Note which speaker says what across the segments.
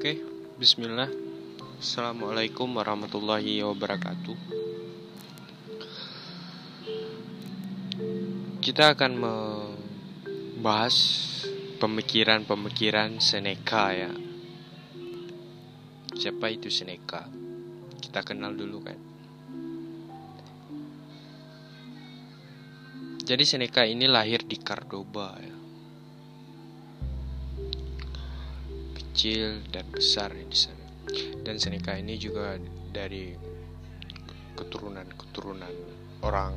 Speaker 1: Oke, bismillah. Assalamualaikum warahmatullahi wabarakatuh. Kita akan membahas pemikiran-pemikiran Seneca ya. Siapa itu Seneca? Kita kenal dulu kan. Jadi Seneca ini lahir di Cordoba ya. Kecil dan besar di sana. Dan Seneca ini juga dari keturunan-keturunan orang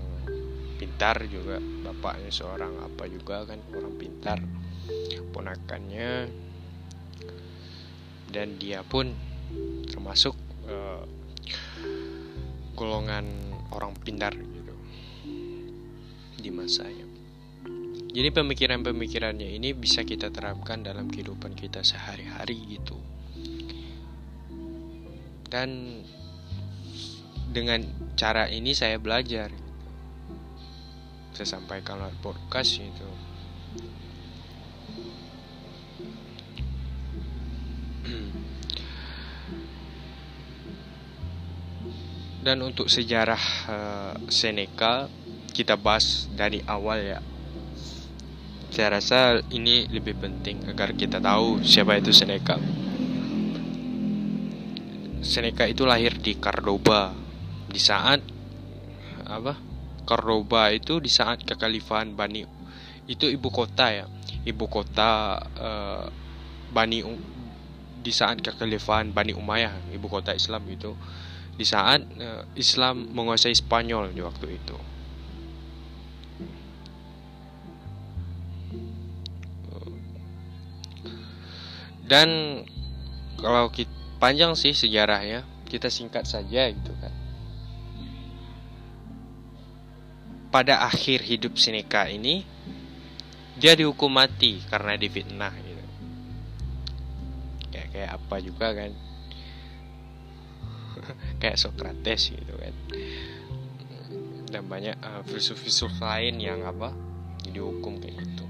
Speaker 1: pintar juga bapaknya seorang apa juga kan orang pintar ponakannya dan dia pun termasuk uh, golongan orang pintar di masanya. Jadi pemikiran-pemikirannya ini bisa kita terapkan dalam kehidupan kita sehari-hari gitu. Dan dengan cara ini saya belajar. Saya sampaikan lewat podcast itu. Dan untuk sejarah uh, Seneca kita bahas dari awal ya saya rasa ini lebih penting agar kita tahu siapa itu Seneca. Seneca itu lahir di Cordoba. Di saat apa Cordoba itu di saat kekhalifahan Bani itu ibu kota ya. Ibu kota uh, Bani di saat kekhalifahan Bani Umayyah ibu kota Islam itu. Di saat uh, Islam menguasai Spanyol di waktu itu dan kalau kita panjang sih sejarahnya kita singkat saja gitu kan. Pada akhir hidup Seneca ini dia dihukum mati karena difitnah gitu. Kayak kayak apa juga kan. Kayak Socrates gitu kan. Dan banyak uh, filsuf-filsuf lain yang apa dihukum kayak gitu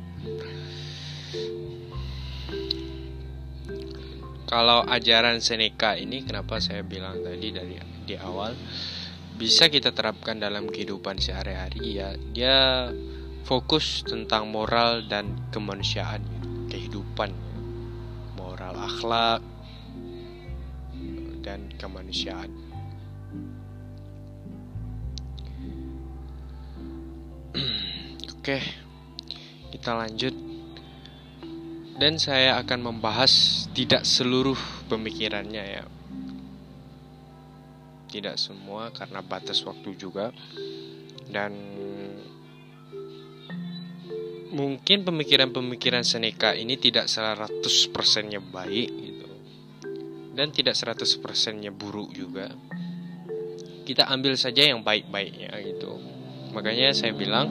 Speaker 1: kalau ajaran Seneca ini kenapa saya bilang tadi dari di awal bisa kita terapkan dalam kehidupan sehari-hari ya dia fokus tentang moral dan kemanusiaan kehidupan moral akhlak dan kemanusiaan. Oke kita lanjut dan saya akan membahas tidak seluruh pemikirannya ya. Tidak semua karena batas waktu juga. Dan mungkin pemikiran-pemikiran Seneca ini tidak 100%-nya baik gitu. Dan tidak 100%-nya buruk juga. Kita ambil saja yang baik-baiknya gitu. Makanya saya bilang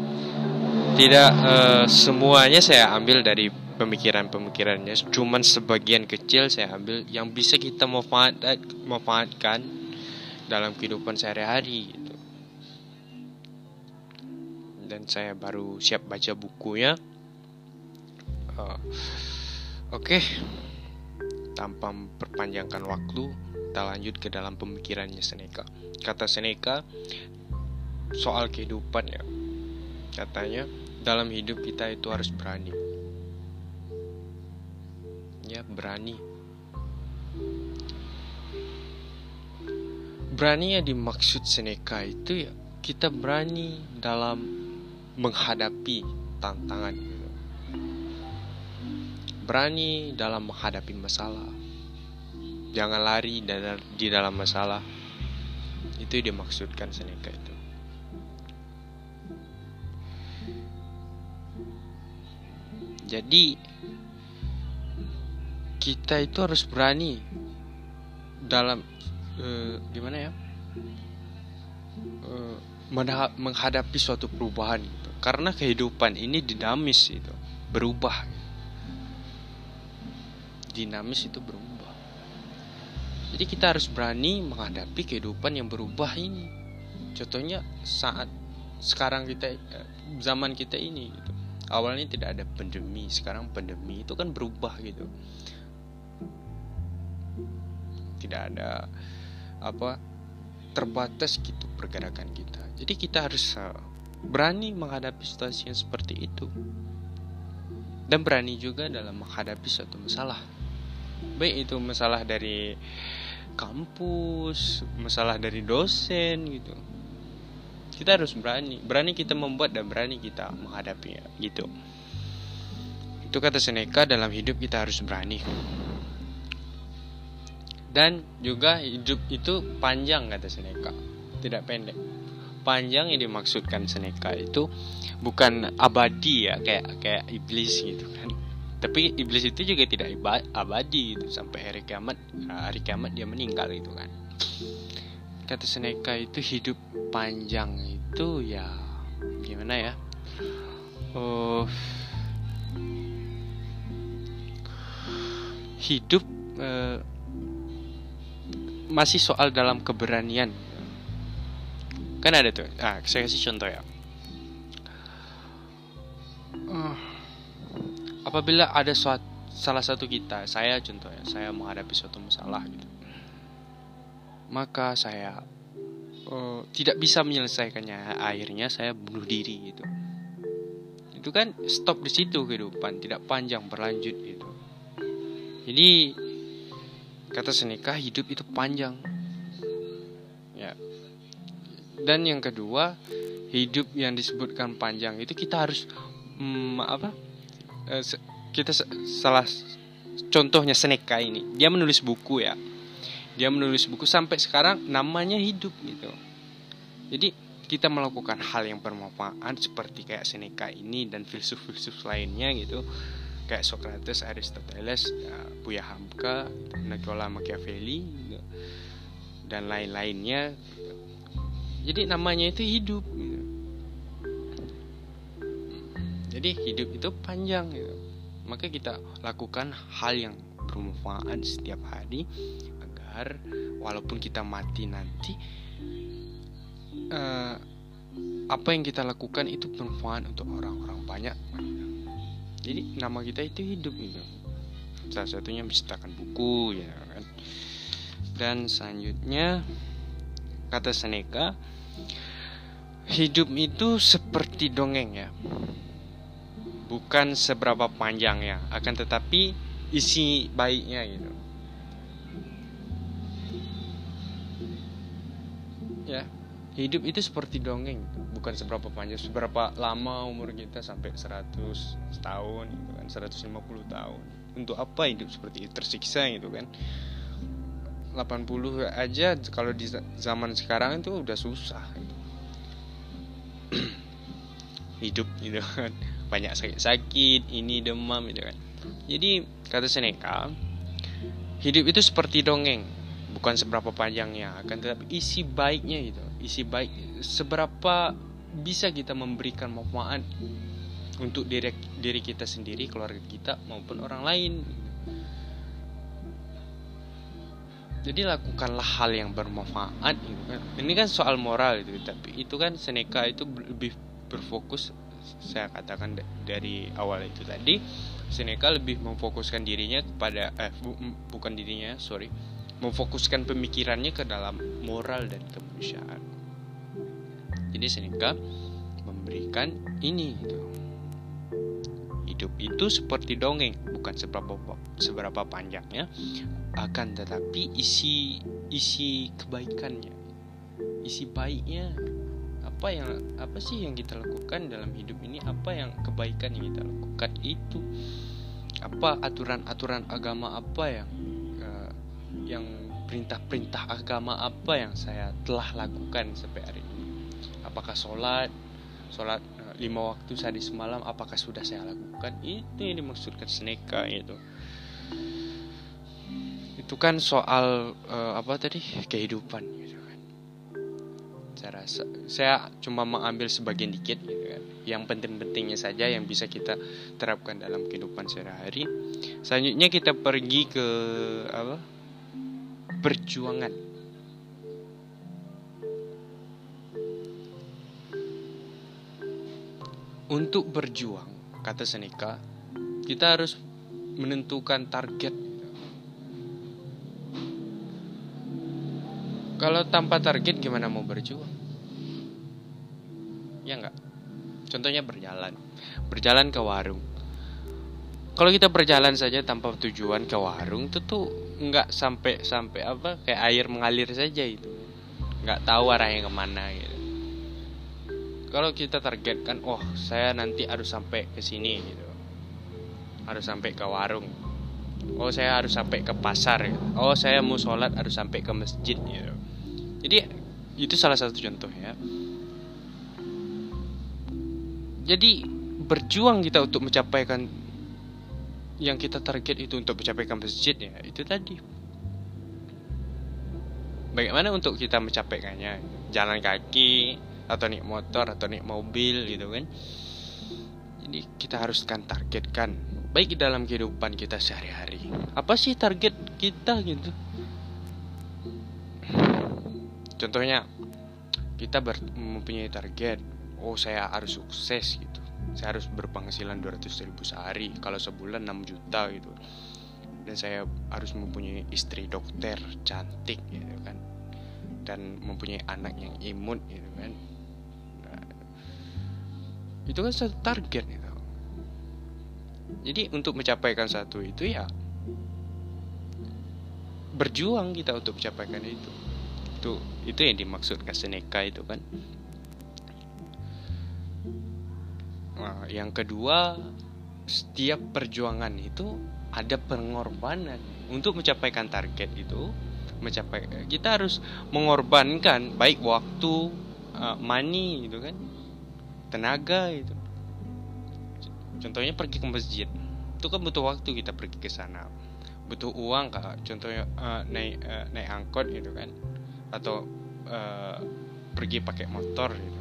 Speaker 1: tidak uh, semuanya saya ambil dari pemikiran-pemikirannya. Cuman sebagian kecil saya ambil yang bisa kita memanfaatkan dalam kehidupan sehari-hari gitu. dan saya baru siap baca bukunya. Uh, oke. Okay. tanpa memperpanjangkan waktu kita lanjut ke dalam pemikirannya Seneca. Kata Seneca soal kehidupan ya. Katanya dalam hidup kita itu harus berani ya berani. Berani yang dimaksud Seneca itu ya kita berani dalam menghadapi tantangan. Berani dalam menghadapi masalah. Jangan lari di dalam masalah. Itu yang dimaksudkan Seneca itu. Jadi kita itu harus berani dalam uh, gimana ya uh, menghadapi suatu perubahan gitu. Karena kehidupan ini dinamis itu berubah. Dinamis itu berubah. Jadi kita harus berani menghadapi kehidupan yang berubah ini. Contohnya saat sekarang kita eh, zaman kita ini gitu. Awalnya tidak ada pandemi sekarang pandemi itu kan berubah gitu tidak ada apa terbatas gitu pergerakan kita. Jadi kita harus uh, berani menghadapi situasi yang seperti itu. Dan berani juga dalam menghadapi suatu masalah. Baik itu masalah dari kampus masalah dari dosen gitu. Kita harus berani berani kita membuat dan berani kita menghadapinya gitu. Itu kata Seneca dalam hidup kita harus berani dan juga hidup itu panjang kata Seneca. Tidak pendek. Panjang yang dimaksudkan Seneca itu bukan abadi ya kayak kayak iblis gitu kan. Tapi iblis itu juga tidak abadi gitu. Sampai hari kiamat hari kiamat dia meninggal gitu kan. Kata Seneca itu hidup panjang itu ya gimana ya? Oh hidup uh, masih soal dalam keberanian. Kan ada tuh. Ah saya kasih contoh ya. Uh, apabila ada suatu salah satu kita saya contohnya saya menghadapi suatu masalah gitu. Maka saya uh, tidak bisa menyelesaikannya. Akhirnya saya bunuh diri gitu. Itu kan stop di situ kehidupan tidak panjang berlanjut gitu. Jadi kata Seneca hidup itu panjang. Ya. Dan yang kedua hidup yang disebutkan panjang itu kita harus hmm, apa uh, kita salah contohnya Seneca ini. Dia menulis buku ya. Dia menulis buku sampai sekarang namanya hidup gitu. Jadi kita melakukan hal yang bermanfaat seperti kayak Seneca ini dan filsuf-filsuf lainnya gitu kayak Socrates, Aristoteles, ya, Buya Hamka, Nicola Machiavelli gitu, dan lain-lainnya. Jadi namanya itu hidup. Gitu jadi hidup itu panjang maka kita lakukan hal yang bermanfaat setiap hari agar walaupun kita mati nanti uh, apa yang kita lakukan itu bermanfaat untuk orang-orang banyak jadi nama kita itu hidup gitu. Salah satunya menciptakan buku ya kan. Dan selanjutnya kata Seneca hidup itu seperti dongeng ya. Bukan seberapa panjangnya akan tetapi isi baiknya gitu. Ya hidup itu seperti dongeng bukan seberapa panjang seberapa lama umur kita sampai 100 tahun gitu kan 150 tahun. Untuk apa hidup seperti itu? Tersiksa gitu kan. 80 aja kalau di zaman sekarang itu udah susah gitu. hidup gitu kan. Banyak sakit-sakit ini demam gitu kan. Jadi kata Seneca hidup itu seperti dongeng bukan seberapa panjangnya akan tetapi isi baiknya itu isi baik seberapa bisa kita memberikan manfaat untuk diri diri kita sendiri keluarga kita maupun orang lain? Jadi lakukanlah hal yang bermanfaat gitu kan. Ini kan soal moral itu tapi itu kan Seneca itu lebih berfokus saya katakan dari awal itu tadi Seneca lebih memfokuskan dirinya kepada eh bu, bukan dirinya sorry memfokuskan pemikirannya ke dalam moral dan kemanusiaan jadi Seneca memberikan ini gitu. Hidup itu seperti dongeng bukan seberapa seberapa panjangnya akan tetapi isi isi kebaikannya isi baiknya apa yang apa sih yang kita lakukan dalam hidup ini? Apa yang kebaikan yang kita lakukan itu? Apa aturan-aturan agama apa yang uh, yang perintah-perintah agama apa yang saya telah lakukan sampai hari ini apakah sholat? Sholat uh, lima waktu sehari semalam apakah sudah saya lakukan? Itu yang dimaksudkan Seneca itu. Itu kan soal uh, apa tadi? Kehidupan gitu saya rasa saya cuma mengambil sebagian dikit gitu kan. Yang penting-pentingnya saja yang bisa kita terapkan dalam kehidupan sehari-hari. Selanjutnya kita pergi ke apa? Perjuangan untuk berjuang kata Seneca kita harus menentukan target. Kalau tanpa target gimana mau berjuang? Ya enggak contohnya berjalan. Berjalan ke warung. Kalau kita berjalan saja tanpa tujuan ke warung itu tuh nggak sampai sampai apa kayak air mengalir saja itu. Nggak tahu arahnya ke mana gitu kalau kita targetkan oh saya nanti harus sampai ke sini gitu. Harus sampai ke warung. Oh saya harus sampai ke pasar gitu. oh saya mau sholat harus sampai ke masjid gitu. Jadi itu salah satu contoh ya. Jadi berjuang kita untuk mencapaikan yang kita target itu untuk mencapai ke masjid ya itu tadi. Bagaimana untuk kita mencapaikannya? Jalan kaki atau naik motor atau naik mobil gitu kan. Jadi kita haruskan targetkan baik di dalam kehidupan kita sehari-hari. Apa sih target kita gitu? Contohnya kita mempunyai target oh saya harus sukses gitu. Saya harus berpenghasilan 200 ribu sehari kalau sebulan 6 juta gitu. Dan saya harus mempunyai istri dokter cantik gitu kan. Dan mempunyai anak yang imun gitu. kan itu kan satu target gitu. Jadi untuk mencapaikan satu itu ya berjuang kita untuk mencapaikan itu. Itu itu yang dimaksud Seneca itu kan. Nah, yang kedua, setiap perjuangan itu ada pengorbanan. Untuk mencapaikan target itu. Mencapai kita harus mengorbankan baik waktu, uh, money gitu kan, tenaga itu. Contohnya pergi ke masjid, itu kan butuh waktu kita pergi ke sana, butuh uang kak. Contohnya uh, naik uh, naik angkot gitu kan, atau uh, pergi pakai motor gitu.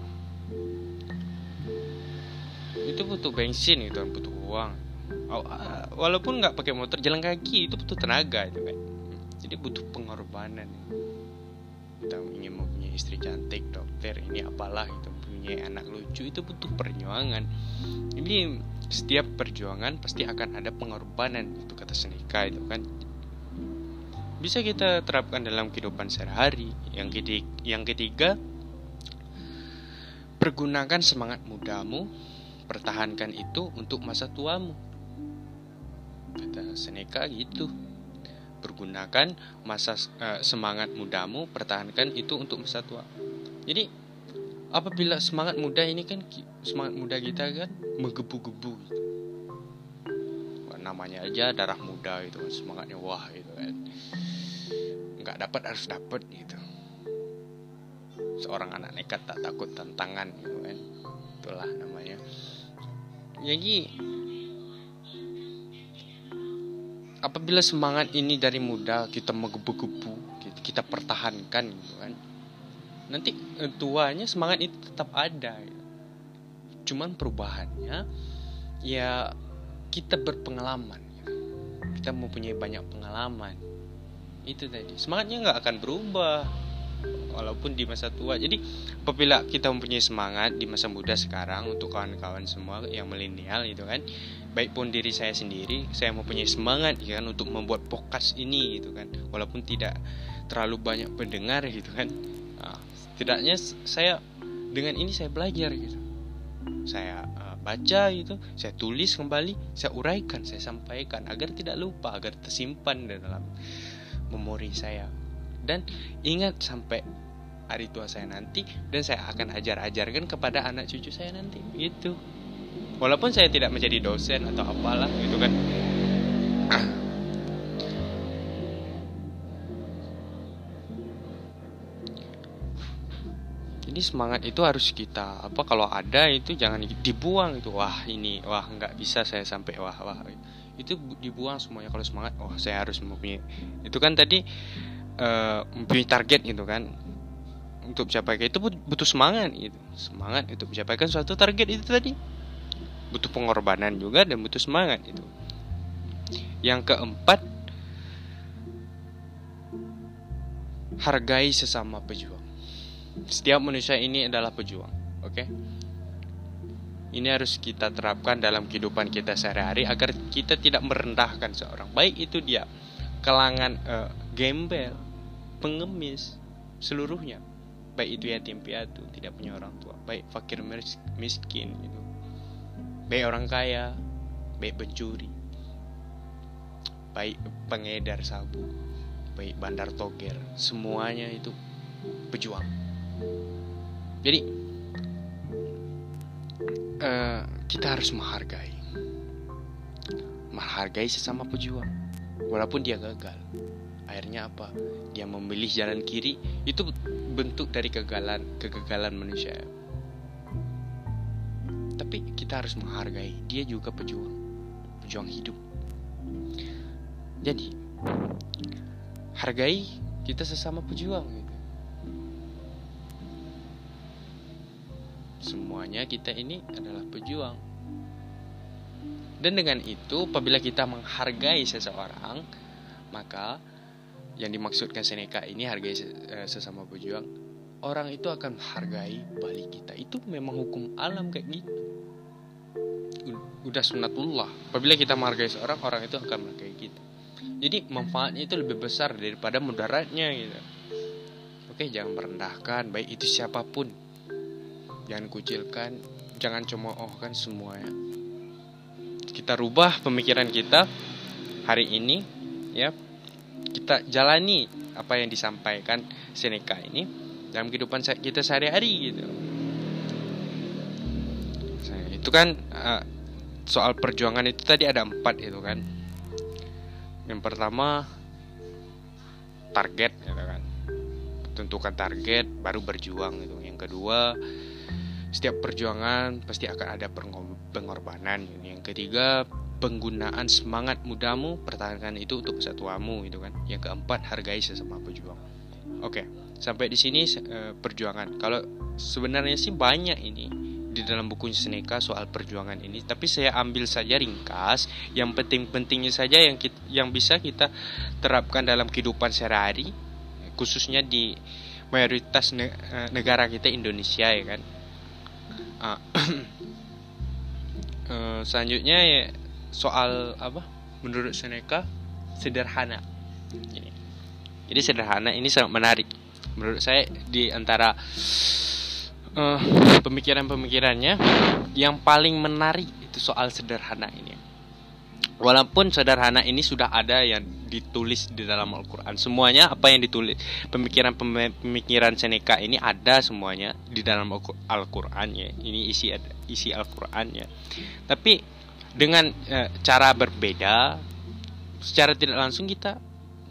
Speaker 1: Itu butuh bensin gitu butuh uang. Walaupun nggak pakai motor jalan kaki itu butuh tenaga itu kan jadi butuh pengorbanan. Kita ingin mempunyai istri cantik dokter ini apalah itu punya anak lucu itu butuh perjuangan jadi setiap perjuangan pasti akan ada pengorbanan itu kata Seneca itu kan bisa kita terapkan dalam kehidupan sehari-hari yang ketiga, yang ketiga pergunakan semangat mudamu pertahankan itu untuk masa tuamu. Kata Seneca gitu. Pergunakan masa uh, semangat mudamu, pertahankan itu untuk masa tua. Jadi apabila semangat muda ini kan semangat muda kita kan menggebu-gebu gitu. namanya aja darah muda itu semangatnya wah gitu kan. Nggak dapat harus dapat gitu. Seorang anak nekat tak takut tantangan gitu kan. Itulah namanya. Jadi apabila semangat ini dari muda kita menggebu-gebu kita pertahankan gitu kan nanti eh, tuanya semangat itu tetap ada gitu. cuman perubahannya ya kita berpengalaman gitu. kita mempunyai banyak pengalaman. Itu tadi. Semangatnya nggak akan berubah walaupun di masa tua. Jadi apabila kita mempunyai semangat di masa muda sekarang untuk kawan-kawan semua yang milenial itu kan baik pun diri saya sendiri saya mempunyai semangat ya kan untuk membuat podcast ini gitu kan. Walaupun tidak terlalu banyak pendengar gitu kan setidaknya saya dengan ini saya belajar gitu. Saya uh, baca gitu saya tulis kembali saya uraikan saya sampaikan agar tidak lupa agar tersimpan dalam memori saya. Dan ingat sampai hari tua saya nanti dan saya akan ajar-ajarkan kepada anak cucu saya nanti gitu. Walaupun saya tidak menjadi dosen atau apalah gitu kan jadi semangat itu harus kita. Apa kalau ada itu jangan dibuang itu. Wah ini wah nggak bisa saya sampai wah wah. Itu dibuang semuanya. Kalau semangat oh saya harus mempunyai. Itu kan tadi uh, mempunyai target gitu kan. Untuk mencapai itu butuh semangat gitu. Semangat untuk mencapaikan suatu target itu tadi. Butuh pengorbanan juga dan butuh semangat itu yang keempat hargai sesama pejuang setiap manusia ini adalah pejuang oke? Okay? ini harus kita terapkan dalam kehidupan kita sehari-hari agar kita tidak merendahkan seorang. Baik itu dia kelangan uh, gembel pengemis seluruhnya. Baik itu yatim piatu tidak punya orang tua. Baik fakir miskin gitu. Baik orang kaya baik pencuri. Baik pengedar sabu baik bandar toger semuanya itu pejuang jadi uh, kita harus menghargai. Menghargai sesama pejuang. Walaupun dia gagal. Akhirnya apa? Dia memilih jalan kiri. Itu bentuk dari kegagalan kegagalan manusia. Tapi kita harus menghargai dia juga pejuang. Pejuang hidup. Jadi hargai kita sesama pejuang semuanya kita ini adalah pejuang dan dengan itu, apabila kita menghargai seseorang, maka yang dimaksudkan Seneca ini hargai eh, sesama pejuang, orang itu akan menghargai balik kita. Itu memang hukum alam kayak gitu. Udah sunatullah. Apabila kita menghargai seorang, orang itu akan menghargai kita. Jadi manfaatnya itu lebih besar daripada mudaratnya gitu. Oke, jangan merendahkan, baik itu siapa pun. Jangan kucilkan, jangan cemoohkan semuanya. Kita rubah pemikiran kita hari ini ya. Kita jalani apa yang disampaikan Seneca ini dalam kehidupan kita sehari-hari gitu. Itu kan uh, soal perjuangan itu tadi ada empat itu kan. Yang pertama target gitu kan. Tentukan target baru berjuang gitu. Yang kedua setiap perjuangan pasti akan ada pengorbanan. Yang ketiga penggunaan semangat mudamu pertahankan itu untuk kesatuanmu gitu kan. Yang keempat hargai sesama pejuang. Oke sampai di sini uh, perjuangan. Kalau sebenarnya sih banyak ini di dalam buku Seneca soal perjuangan ini tapi saya ambil saja ringkas. Yang penting-pentingnya saja yang kita, yang bisa kita terapkan dalam kehidupan sehari-hari khususnya di mayoritas eh, negara kita Indonesia ya kan uh, selanjutnya ya soal apa? Menurut Seneca sederhana. Ini. Jadi sederhana ini sangat menarik. Menurut saya di antara uh, pemikiran-pemikirannya yang paling menarik itu soal sederhana ini walaupun sederhana ini sudah ada yang ditulis di dalam Al-Quran. Semuanya apa yang ditulis pemikiran-pemikiran Seneca ini ada semuanya di dalam Al-Quran ya ini isi isi Al-Quran ya tapi dengan e, cara berbeda secara tidak langsung kita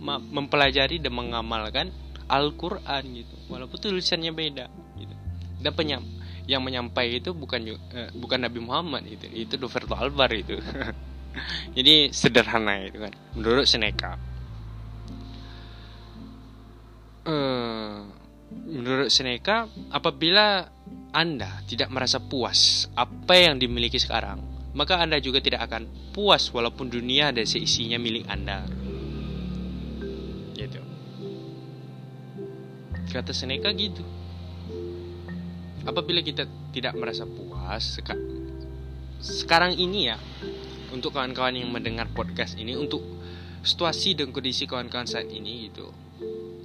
Speaker 1: mempelajari dan mengamalkan Al-Quran gitu. Walaupun tulisannya beda gitu. Dan penyam yang menyampaikan itu bukan e, bukan Nabi Muhammad itu itu Roberto Alvar itu Jadi sederhana itu kan menurut Seneca. Uh, menurut Seneca, apabila Anda tidak merasa puas apa yang dimiliki sekarang, maka Anda juga tidak akan puas walaupun dunia dan seisinya milik Anda. Gitu. Kata Seneca gitu. Apabila kita tidak merasa puas sekarang ini ya, untuk kawan-kawan yang mendengar podcast ini untuk situasi dan kondisi kawan-kawan saat ini itu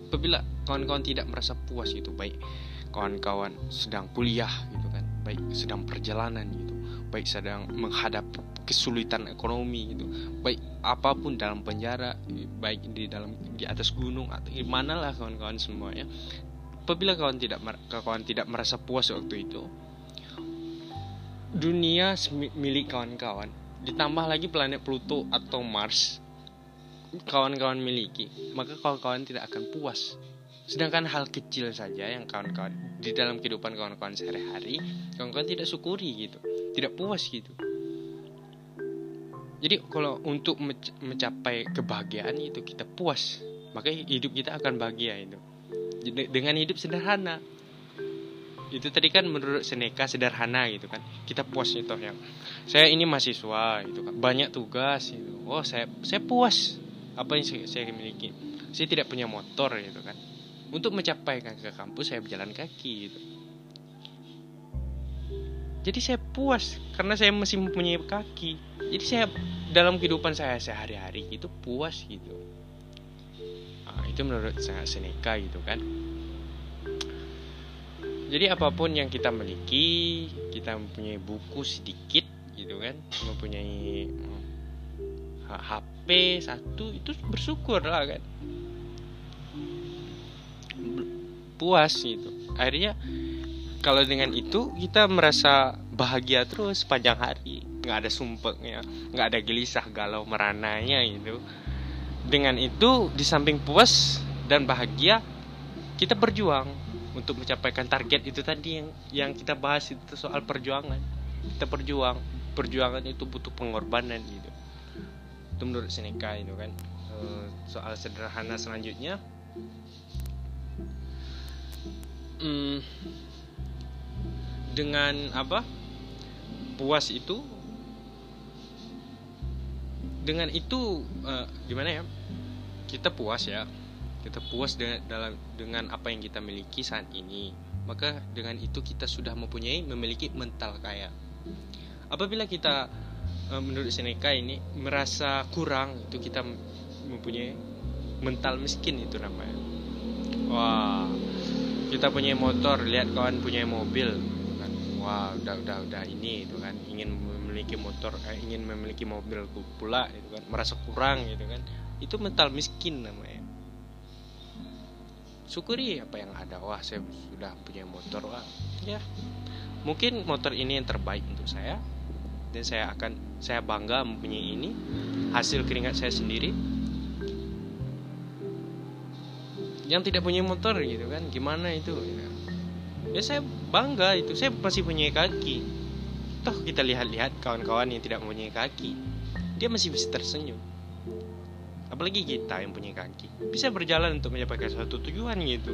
Speaker 1: apabila kawan-kawan tidak merasa puas itu baik kawan-kawan sedang kuliah gitu kan baik sedang perjalanan gitu baik sedang menghadap kesulitan ekonomi gitu baik apa pun dalam penjara baik di dalam di atas gunung atau di mana lah kawan-kawan semuanya apabila kawan tidak kawan tidak merasa puas waktu itu dunia milik kawan-kawan ditambah lagi planet Pluto atau Mars kawan-kawan miliki maka kawan-kawan tidak akan puas. Sedangkan hal kecil saja yang kawan-kawan di dalam kehidupan kawan-kawan sehari-hari kawan-kawan tidak syukuri gitu tidak puas gitu. Jadi kalau untuk mencapai kebahagiaan itu kita puas maka hidup kita akan bahagia itu. Dengan hidup sederhana itu tadi kan menurut Seneca sederhana gitu kan. Kita puas itu yang saya ini mahasiswa gitu kan. Banyak tugas gitu. Oh saya saya puas apa yang saya, saya miliki. Saya tidak punya motor gitu kan. Untuk mencapai ke kampus saya berjalan kaki gitu. Jadi saya puas karena saya masih mempunyai kaki. Jadi saya dalam kehidupan saya sehari-hari itu puas gitu. Nah, itu menurut saya Seneca gitu kan jadi apa pun yang kita miliki kita mempunyai buku sedikit gitu kan? Mempunyai HP hmm, satu itu bersyukur lah kan? Puas gitu. Akhirnya kalau dengan itu kita merasa bahagia terus panjang hari. Nggak ada sumpeknya nggak ada gelisah galau merananya gitu. Dengan itu di samping puas dan bahagia kita berjuang untuk mencapaikan target itu tadi yang yang kita bahas itu soal perjuangan. Kita berjuang. Perjuangan itu butuh pengorbanan gitu. Itu menurut Seneca itu kan. Eh, soal sederhana selanjutnya. Hmm, dengan apa? Puas itu. Dengan itu uh, gimana ya? Kita puas ya kita puas dengan dalam dengan apa yang kita miliki saat ini. Maka dengan itu kita sudah mempunyai memiliki mental kaya. Apabila kita uh, menurut Seneca ini merasa kurang itu kita mempunyai mental miskin itu namanya. Wah kita punya motor lihat kawan punya mobil. Kan wah udah udah udah ini itu kan ingin memiliki motor eh, ingin memiliki mobil pula itu kan. Merasa kurang gitu kan. Itu mental miskin namanya syukuri apa yang ada. Wah saya sudah punya motor. Wah ya. Mungkin motor ini yang terbaik untuk saya. Dan saya akan saya bangga mempunyai ini. Hasil keringat saya sendiri. Yang tidak punya motor gitu kan gimana itu? Ya, ya saya bangga itu. Saya masih punya kaki. Toh kita lihat-lihat kawan-kawan yang tidak punya kaki. Dia masih bisa tersenyum apalagi kita yang punya kaki bisa berjalan untuk mencapai suatu tujuan gitu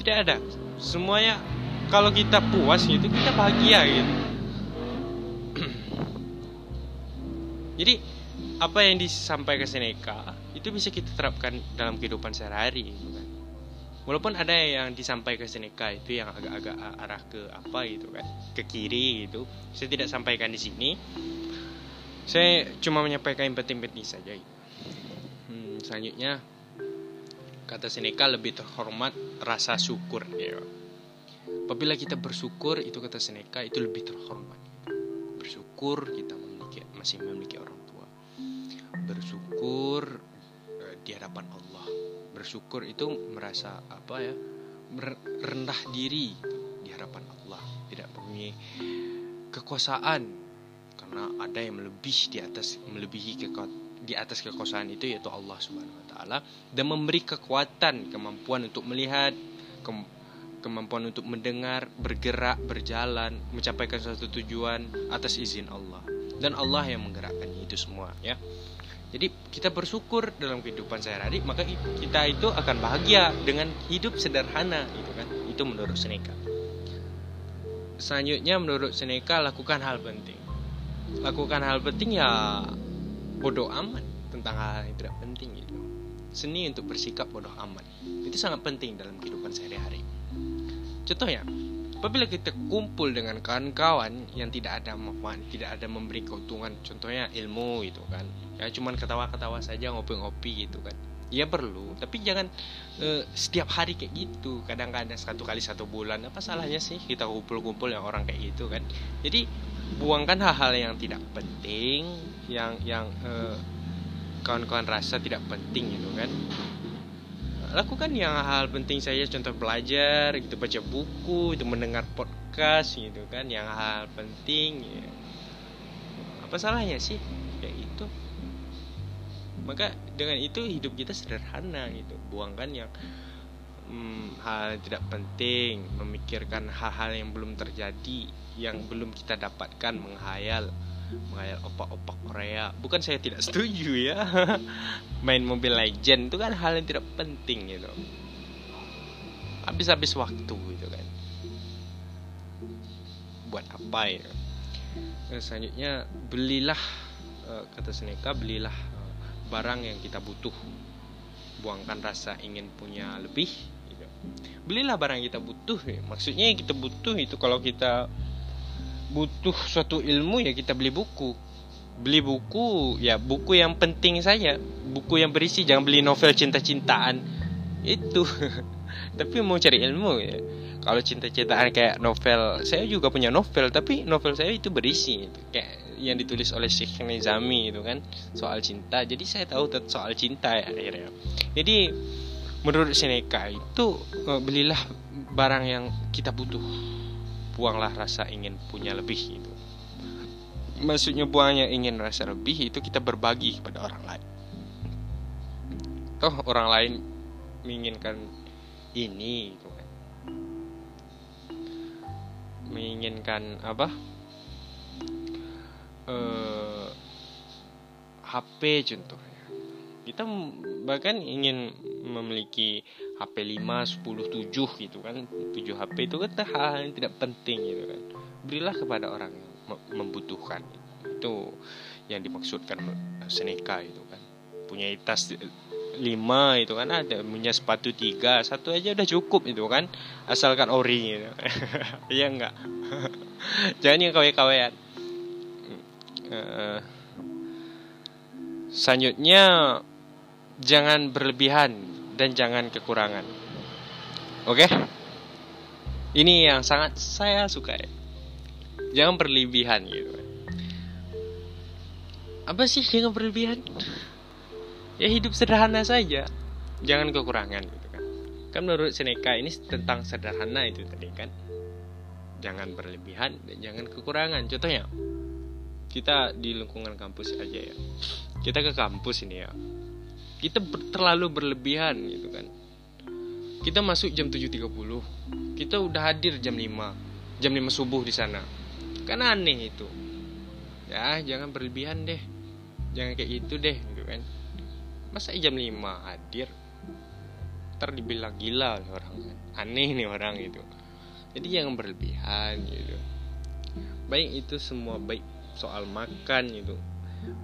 Speaker 1: tidak ada semuanya kalau kita puas gitu kita bahagia gitu jadi apa yang disampaikan Seneca itu bisa kita terapkan dalam kehidupan sehari-hari gitu kan. Walaupun ada yang disampaikan Seneca itu yang agak-agak arah ke apa gitu kan, ke kiri itu. Saya tidak sampaikan di sini. Saya cuma menyampaikan penting-penting saja. Hmm, selanjutnya kata Seneca lebih terhormat rasa syukur. Ya. Apabila kita bersyukur itu kata Seneca itu lebih terhormat. Bersyukur kita memiliki masih memiliki orang bersyukur uh, di hadapan Allah. Bersyukur itu merasa apa ya rendah diri di hadapan Allah. Tidak mempunyai kekuasaan. Karena ada yang melebih di atas melebihi di atas kekuasaan itu yaitu Allah Subhanahu wa taala dan memberi kekuatan kemampuan untuk melihat kemampuan untuk mendengar bergerak berjalan mencapaikan suatu tujuan atas izin Allah dan Allah yang menggerakkan itu semua ya jadi kita bersyukur dalam kehidupan sehari-hari, maka kita itu akan bahagia dengan hidup sederhana, gitu kan? Itu menurut Seneca. Selanjutnya menurut Seneca lakukan hal penting. Lakukan hal penting ya bodoh amat tentang hal yang tidak penting gitu. Seni untuk bersikap bodoh amat. Itu sangat penting dalam kehidupan sehari-hari. Contohnya, apabila kita kumpul dengan kawan-kawan yang tidak ada manfaat, tidak ada memberi keuntungan, contohnya ilmu itu kan, ya cuman ketawa-ketawa saja ngopi-ngopi gitu kan, ya perlu, tapi jangan uh, setiap hari kayak gitu, kadang-kadang satu kali satu bulan, apa salahnya sih kita kumpul-kumpul yang orang kayak gitu kan, jadi buangkan hal-hal yang tidak penting, yang yang uh, kawan-kawan rasa tidak penting gitu kan, lakukan yang hal penting saja contoh belajar gitu baca buku itu mendengar podcast gitu kan yang hal penting ya. apa salahnya sih? Kayak itu. Maka dengan itu hidup kita sederhana gitu. Buangkan yang hmm, hal yang tidak penting memikirkan hal-hal yang belum terjadi yang belum kita dapatkan menghayal menghayal opak-opak Korea. Bukan saya tidak setuju ya. Main mobil legend itu kan hal yang tidak penting gitu habis-habis waktu gitu kan. Buat apa ya nah, selanjutnya belilah eh, kata Seneca belilah eh, barang yang kita butuh. Buangkan rasa ingin punya lebih gitu. belilah barang yang kita butuh ya. maksudnya yang kita butuh itu kalau kita butuh suatu ilmu ya kita beli buku. Beli buku ya buku yang penting saja. Buku yang berisi jangan beli novel cinta-cintaan. Itu. Tapi mau cari ilmu ya. Kalau cinta-cintaan kayak novel saya juga punya novel tapi novel saya itu berisi gitu. kayak yang ditulis oleh Syekh Nizami itu kan. Soal cinta. Jadi saya tahu soal cinta ya akhirnya. Jadi menurut Seneca itu eh, belilah barang yang kita butuh buanglah rasa ingin punya lebih itu maksudnya buangnya ingin rasa lebih itu kita berbagi kepada orang lain. Toh orang lain menginginkan ini gitu kan. Menginginkan apa? Eh, HP contohnya kita bahkan ingin memiliki HP 5, 10, 7 gitu kan. 7 HP itu kan hal yang tidak penting gitu kan. Berilah kepada orang yang membutuhkan. Itu yang dimaksudkan Seneca itu kan. Punya tas lima itu kan ada punya sepatu tiga satu aja udah cukup itu kan. Asalkan ori gitu. ya enggak jangan yang kawe-kawean uh, selanjutnya jangan berlebihan dan jangan kekurangan. Oke? Okay? ini yang sangat saya suka ya. Jangan berlebihan gitu. Apa sih jangan berlebihan? Ya hidup sederhana saja. Jangan kekurangan gitu kan. Kan menurut Seneca ini tentang sederhana itu tadi kan. Jangan berlebihan dan jangan kekurangan. Contohnya kita di lingkungan kampus aja ya. Kita ke kampus ini ya kita ber, terlalu berlebihan gitu kan. Kita masuk jam 7.30 kita udah hadir jam 5 jam 5 subuh di sana. Kan aneh itu. Ya jangan berlebihan deh. Jangan kayak gitu deh gitu kan. Masa jam 5 hadir? Ntar dibilang gila orang kan. Aneh nih orang itu jadi jangan berlebihan gitu. Baik itu semua baik soal makan gitu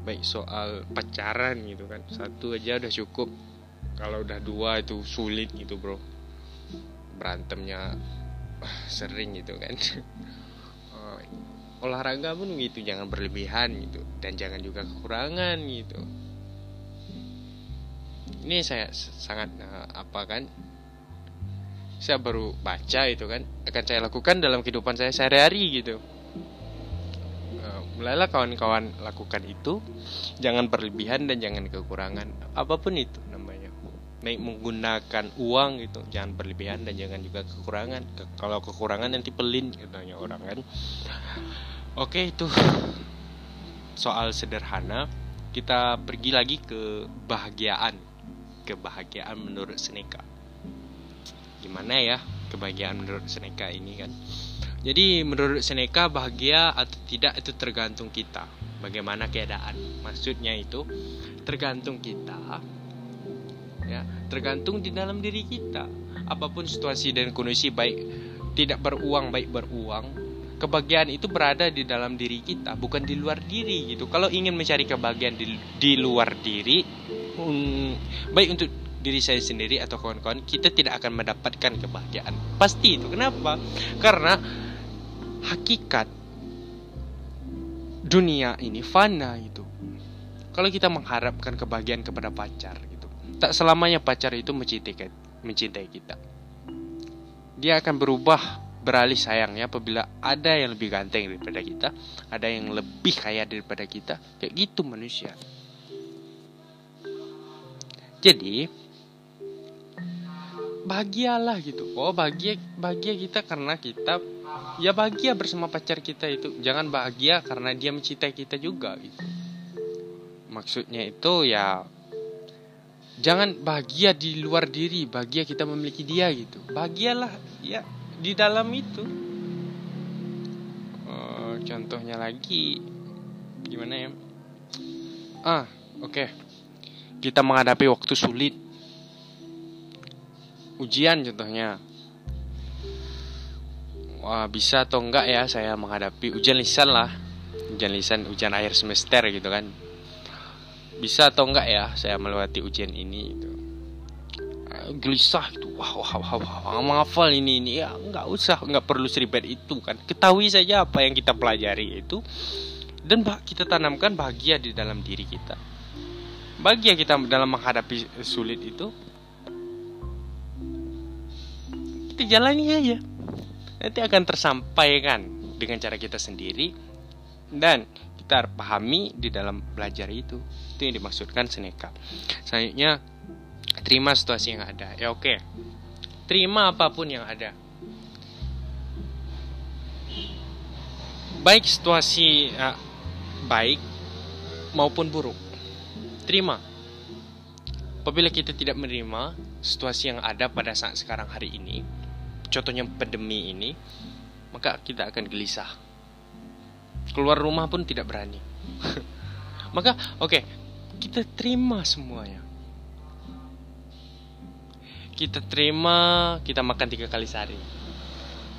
Speaker 1: baik soal pacaran gitu kan. Satu aja udah cukup. Kalau udah dua itu sulit gitu bro. Berantemnya sering gitu kan. Olahraga pun gitu jangan berlebihan gitu. Dan jangan juga kekurangan gitu. Ini saya sangat uh, apa kan saya baru baca itu kan akan saya lakukan dalam kehidupan saya sehari-hari gitu mulailah kawan-kawan lakukan itu jangan berlebihan dan jangan kekurangan apa pun itu namanya baik menggunakan uang gitu jangan berlebihan dan jangan juga kekurangan kalau kekurangan nanti pelin katanya orang kan Oke itu soal sederhana. Kita pergi lagi ke bahagiaan. Kebahagiaan menurut Seneca. Gimana ya kebahagiaan menurut Seneca ini kan? Jadi menurut Seneca bahagia atau tidak itu tergantung kita. Bagaimana keadaan? Maksudnya itu tergantung kita. Ya, tergantung di dalam diri kita. Apa pun situasi dan kondisi baik tidak beruang baik beruang kebahagiaan itu berada di dalam diri kita, bukan di luar diri gitu. Kalau ingin mencari kebahagiaan di, di luar diri, um, baik untuk diri saya sendiri atau kawan-kawan, kita tidak akan mendapatkan kebahagiaan. Pasti itu. Kenapa? Karena hakikat dunia ini fana itu. Kalau kita mengharapkan kebahagiaan kepada pacar gitu, tak selamanya pacar itu mencintai mencintai kita. Dia akan berubah beralih sayangnya apabila ada yang lebih ganteng daripada kita, ada yang lebih kaya daripada kita, kayak gitu manusia. Jadi bahagialah gitu. Oh bahagia bahagia kita karena kita ya bahagia bersama pacar kita itu. Jangan bahagia karena dia mencintai kita juga gitu. Maksudnya itu ya jangan bahagia di luar diri, bahagia kita memiliki dia gitu. Bahagialah ya di dalam itu uh, contohnya lagi gimana ya ah oke okay. kita menghadapi waktu sulit ujian contohnya. Wah bisa atau enggak ya saya menghadapi ujian lisan lah. Ujian lisan ujian akhir semester gitu kan. Bisa atau enggak ya saya melewati ujian ini gitu. Gelisah gitu wah wah wah wah menghafal ini ini. Ya nggak usah nggak perlu seribet itu kan. Ketahui saja apa yang kita pelajari itu. Dan kita tanamkan bahagia di dalam diri kita. Bahagia kita dalam menghadapi sulit itu kita jalani aja nanti akan tersampaikan dengan cara kita sendiri dan kita pahami di dalam belajar itu. Itu yang dimaksudkan seneka selanjutnya terima situasi yang ada. Ya oke. Terima apa pun yang ada. Baik situasi uh, baik maupun buruk terima. Apabila kita tidak menerima situasi yang ada pada saat sekarang hari ini contohnya pandemi ini maka kita akan gelisah. Keluar rumah pun tidak berani. Maka oke okay, kita terima semuanya. Kita terima kita makan tiga kali sehari.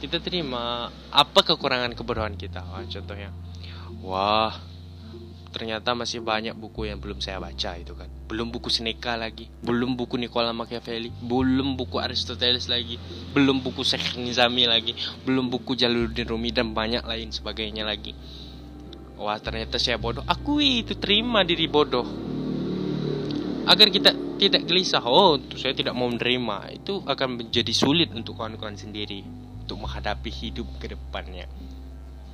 Speaker 1: Kita terima apa kekurangan kebodohan kita. Wah, contohnya. Wah ternyata masih banyak buku yang belum saya baca itu kan. Belum buku Seneca lagi belum buku Nicola Machiavelli belum buku Aristoteles lagi belum buku Syekh Nizami lagi belum buku Jalaluddin Rumi dan banyak lain sebagainya lagi. Wah ternyata saya bodoh. Akui itu terima diri bodoh. Agar kita tidak gelisah oh saya tidak mau menerima. Itu akan menjadi sulit untuk kawan-kawan sendiri untuk menghadapi hidup ke depannya.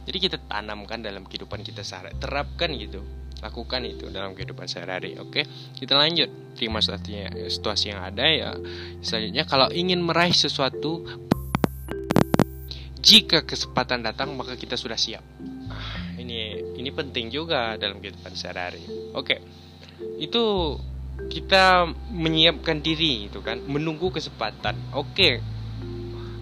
Speaker 1: Jadi kita tanamkan dalam kehidupan kita sehari, terapkan gitu, lakukan itu dalam kehidupan sehari-hari. Oke, kita lanjut terima situasinya, situasi yang ada ya. Selanjutnya kalau ingin meraih sesuatu, jika kesempatan datang maka kita sudah siap. Ah, ini ini penting juga dalam kehidupan sehari-hari. Oke, itu kita menyiapkan diri itu kan, menunggu kesempatan. Oke,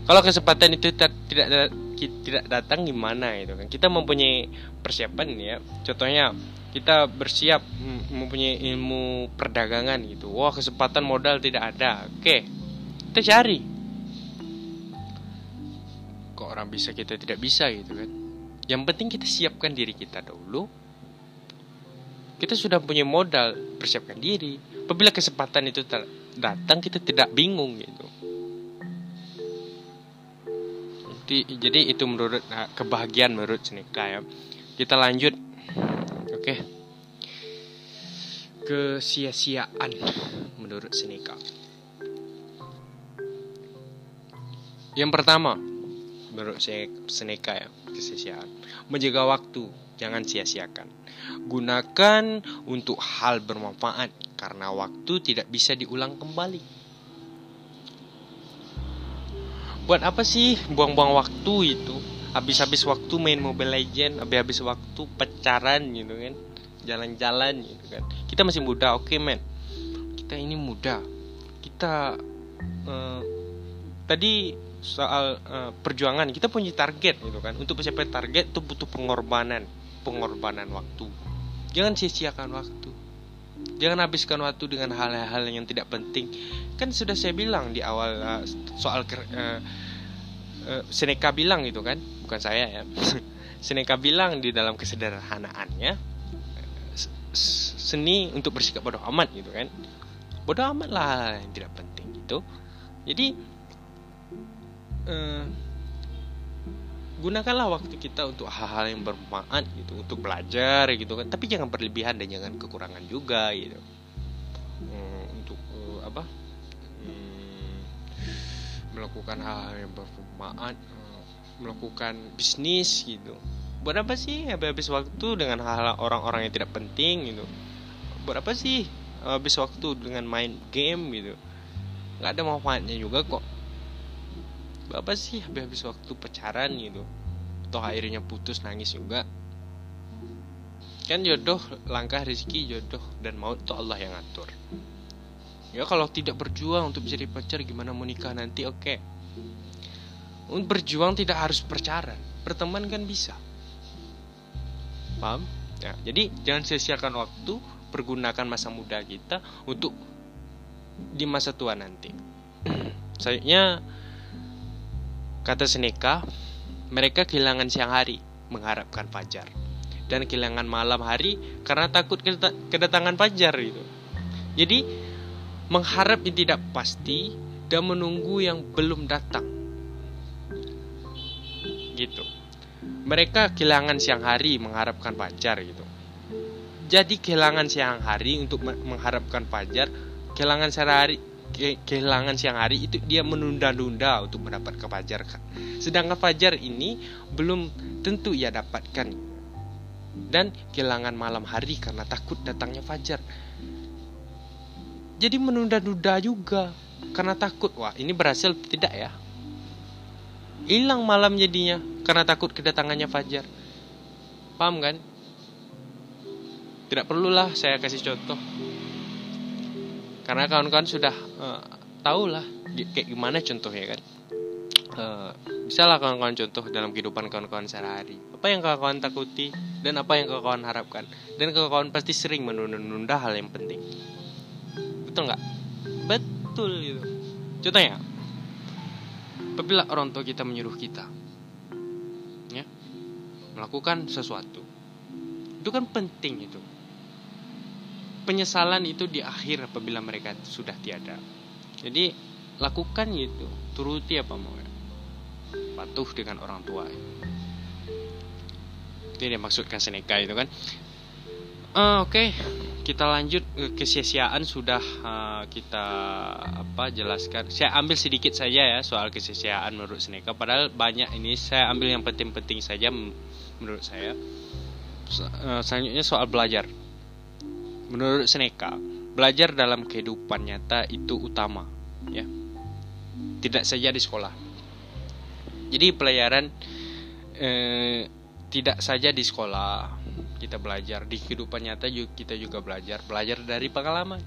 Speaker 1: kalau kesempatan itu tidak tidak datang gimana itu kan. Kita mempunyai persiapan ya. Contohnya kita bersiap mempunyai ilmu perdagangan gitu. Wah kesempatan modal tidak ada. Oke kita cari. Kok orang bisa kita tidak bisa gitu kan. Yang penting kita siapkan diri kita dulu. Kita sudah punya modal persiapkan diri. Apabila kesempatan itu datang kita tidak bingung gitu jadi jadi itu menurut nah, kebahagiaan menurut Seneca ya kita lanjut. Oke. Okay. kesia-siaan menurut Seneca yang pertama menurut Seneca ya kesia-siaan. Menjaga waktu jangan sia-siakan. Gunakan untuk hal bermanfaat karena waktu tidak bisa diulang kembali buat apa sih buang-buang waktu itu? Habis-habis waktu main Mobile Legend habis-habis waktu pacaran gitu kan. Jalan-jalan gitu kan. Kita masih muda oke okay, men. Kita ini muda. Kita uh, tadi soal uh, perjuangan kita punya target gitu kan. Untuk mencapai target itu butuh pengorbanan pengorbanan waktu. Jangan sia-siakan waktu. Jangan habiskan waktu dengan hal-hal yang tidak penting kan sudah saya bilang di awal uh, soal uh, uh, Seneca bilang gitu kan? Bukan saya ya. Seneca bilang di dalam kesederhanaannya seni untuk bersikap bodoh amat gitu kan? Bodoh amat lah yang tidak penting gitu. Jadi uh, gunakanlah waktu kita untuk hal-hal yang bermanfaat gitu untuk belajar gitu kan? Tapi jangan berlebihan dan jangan kekurangan juga gitu melakukan hal-hal yang bermanfaat melakukan bisnis gitu. Buat apa sih habis waktu dengan hal-hal orang-orang yang tidak penting gitu? Buat apa sih habis waktu dengan main game gitu? Nggak ada manfaatnya juga kok. Buat apa sih habis waktu pacaran gitu? Atau akhirnya putus nangis juga. Kan jodoh langkah rezeki jodoh dan maut itu Allah yang atur ya kalau tidak berjuang untuk jadi pacar gimana mau nikah nanti? Oke. Okay. berjuang tidak harus pacaran berteman kan bisa. Paham? Ya jadi jangan sia-siakan waktu pergunakan masa muda kita untuk di masa tua nanti. Sayangnya kata Seneca mereka kehilangan siang hari mengharapkan fajar dan kehilangan malam hari karena takut kedatangan fajar itu jadi mengharap yang tidak pasti dan menunggu yang belum datang. Gitu. Mereka kehilangan siang hari mengharapkan fajar gitu. Jadi kehilangan siang hari untuk mengharapkan fajar, kehilangan siang hari ke kehilangan siang hari itu dia menunda-nunda untuk mendapat fajar sedangkan fajar ini belum tentu ia dapatkan dan kehilangan malam hari karena takut datangnya fajar jadi menunda-nunda juga karena takut. Wah ini berhasil tidak ya? Hilang malam jadinya karena takut kedatangannya fajar. Paham kan? Tidak perlulah saya kasih contoh. Karena kawan-kawan sudah uh, tahu lah kayak gimana contohnya kan? Uh, bisa lah kawan-kawan contoh dalam kehidupan kawan-kawan sehari-hari. Apa yang kawan-kawan takuti dan apa yang kawan-kawan harapkan? Dan kawan-kawan pasti sering menunda-nunda hal yang penting betul nggak betul gitu contohnya apabila orang tua kita menyuruh kita ya melakukan sesuatu itu kan penting itu penyesalan itu di akhir apabila mereka sudah tiada. Jadi lakukan itu, turuti apa mau. Patuh dengan orang tua. Itu yang dimaksudkan Seneca itu kan. Uh, Oke, okay. kita lanjut ke kesia-siaan sudah uh, kita apa jelaskan. Saya ambil sedikit saja ya soal kesia-siaan menurut Seneca. Padahal banyak ini saya ambil yang penting-penting saja menurut saya. Uh, selanjutnya soal belajar Menurut Seneca, belajar dalam kehidupan nyata itu utama, ya. Tidak saja di sekolah. Jadi pelajaran eh, tidak saja di sekolah kita belajar, di kehidupan nyata juga kita juga belajar, belajar dari pengalaman.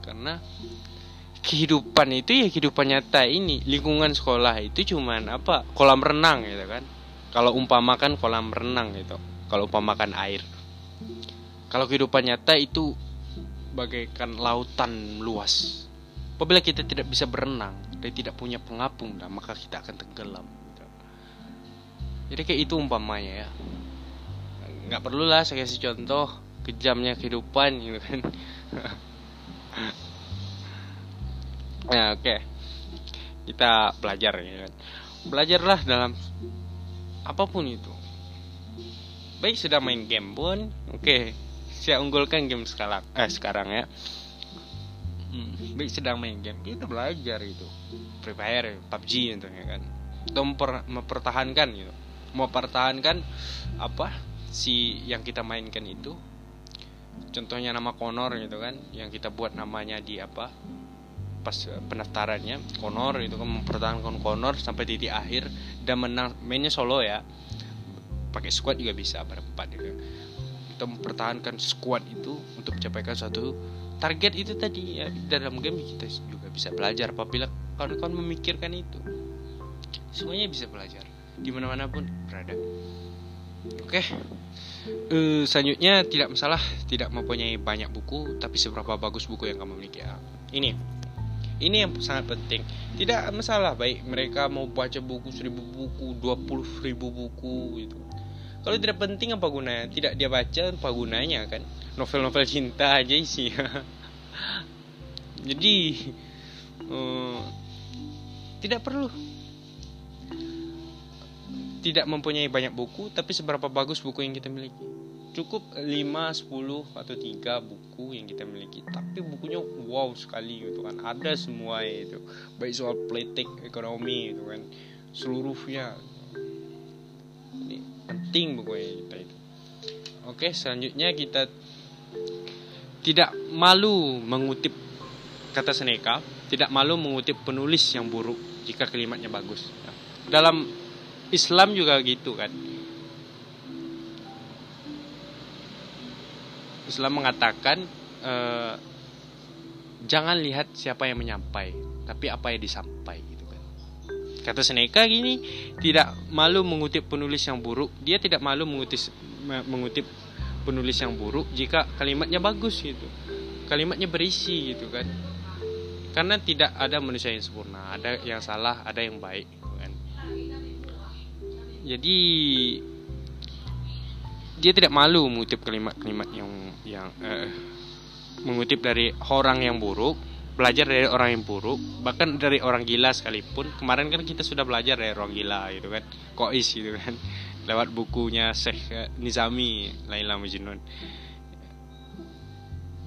Speaker 1: Karena kehidupan itu ya kehidupan nyata ini, lingkungan sekolah itu cuman apa? kolam renang gitu kan. Kalau umpamakan kolam renang gitu. Kalau umpamakan air kalau kehidupan nyata itu bagaikan lautan luas. Apabila kita tidak bisa berenang dan tidak punya pengapung, nah, maka kita akan tenggelam. Gitu. Jadi kayak itu umpamanya ya. Nggak perlulah saya kasih contoh kejamnya kehidupan gitu kan. ya oke. Okay. Kita belajar ya kan. Belajarlah dalam apa pun itu. Baik sudah main game pun, oke. Okay saya unggulkan game sekarang eh sekarang ya hmm, baik sedang main game kita belajar itu Free Fire PUBG itu ya kan atau memper, mempertahankan gitu mau pertahankan apa si yang kita mainkan itu contohnya nama Connor gitu kan yang kita buat namanya di apa pas pendaftarannya Connor itu kan mempertahankan Connor sampai titik akhir dan menang mainnya solo ya. Pakai squad juga bisa berempat gitu. Kita mempertahankan squad itu untuk mencapaikan suatu target itu tadi ya. Dalam game kita juga bisa belajar apabila kawan-kawan memikirkan itu. Semuanya bisa belajar di mana-mana pun berada oke. Uh, selanjutnya tidak masalah tidak mempunyai banyak buku tapi seberapa bagus buku yang kamu miliki. Ya, ini. Ini yang sangat penting. Tidak masalah baik mereka mau baca buku seribu buku dua puluh ribu buku gitu. Kalau tidak penting apa gunanya? Tidak dia baca apa gunanya kan? Novel-novel cinta aja isi. Jadi uh, tidak perlu tidak mempunyai banyak buku tapi seberapa bagus buku yang kita miliki? Cukup 5, 10 atau 3 buku yang kita miliki. Tapi bukunya wow sekali gitu kan. Ada semua itu. Baik soal politik ekonomi itu kan. Seluruhnya. Penting pokoknya kita itu. Oke selanjutnya kita tidak malu mengutip kata Seneca tidak malu mengutip penulis yang buruk jika kalimatnya bagus. Dalam Islam juga gitu kan Islam mengatakan eh, jangan lihat siapa yang menyampai tapi apa yang disampaikan Kata Seneca gini, tidak malu mengutip penulis yang buruk. Dia tidak malu mengutip mengutip penulis yang buruk jika kalimatnya bagus gitu. Kalimatnya berisi gitu kan. Karena tidak ada manusia yang sempurna, ada yang salah, ada yang baik gitu kan. Jadi dia tidak malu mengutip kalimat-kalimat yang yang eh, mengutip dari orang yang buruk belajar dari orang yang buruk bahkan dari orang gila sekalipun. Kemarin kan kita sudah belajar dari orang gila gitu kan. Kois gitu kan. Lewat bukunya Syekh Nizami Laila Majnun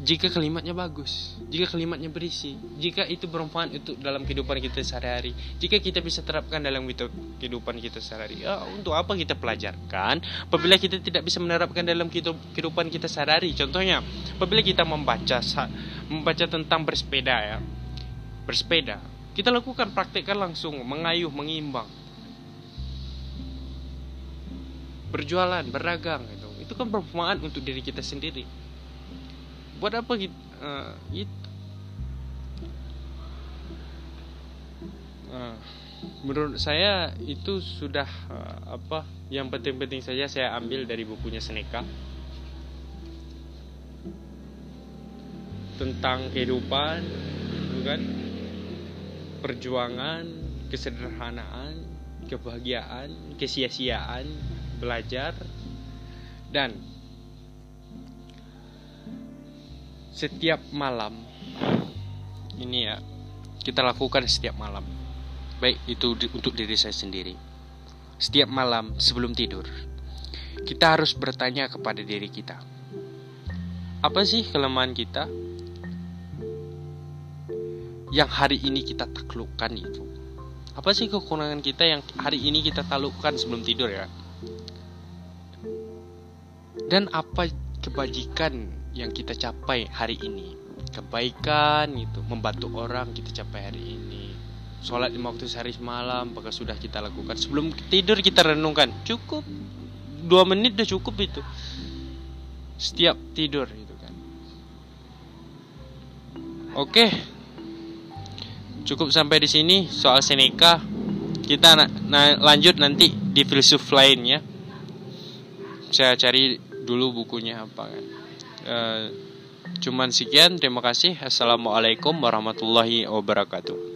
Speaker 1: jika kalimatnya bagus, jika kalimatnya berisi, jika itu bermanfaat untuk dalam kehidupan kita sehari-hari, jika kita bisa terapkan dalam kehidupan kita sehari-hari, ya, untuk apa kita pelajarkan? Apabila kita tidak bisa menerapkan dalam kehidupan kita sehari-hari, contohnya, apabila kita membaca membaca tentang bersepeda ya, bersepeda, kita lakukan praktekkan langsung, mengayuh, mengimbang, berjualan, berdagang, itu, itu kan bermanfaat untuk diri kita sendiri buat apa gitu uh, itu uh, menurut saya itu sudah uh, apa yang penting-penting saja saya ambil dari bukunya Seneca. Tentang kehidupan kan? Perjuangan kesederhanaan kebahagiaan kesia-siaan belajar dan setiap malam. Ini ya kita lakukan setiap malam. Baik itu di, untuk diri saya sendiri. Setiap malam sebelum tidur kita harus bertanya kepada diri kita. Apa sih kelemahan kita? Yang hari ini kita taklukkan itu. Apa sih kekurangan kita yang hari ini kita taklukkan sebelum tidur ya? Dan apa kebajikan yang kita capai hari ini. Kebaikan itu membantu orang kita capai hari ini. Sholat lima waktu sehari semalam apakah sudah kita lakukan? Sebelum tidur kita renungkan cukup. Dua menit udah cukup itu. Setiap tidur itu kan. Oke. Cukup sampai di sini soal Seneca. Kita na na lanjut nanti di filsuf lainnya. Saya cari dulu bukunya apa kan Uh, cuman sekian, terima kasih. Assalamualaikum warahmatullahi wabarakatuh.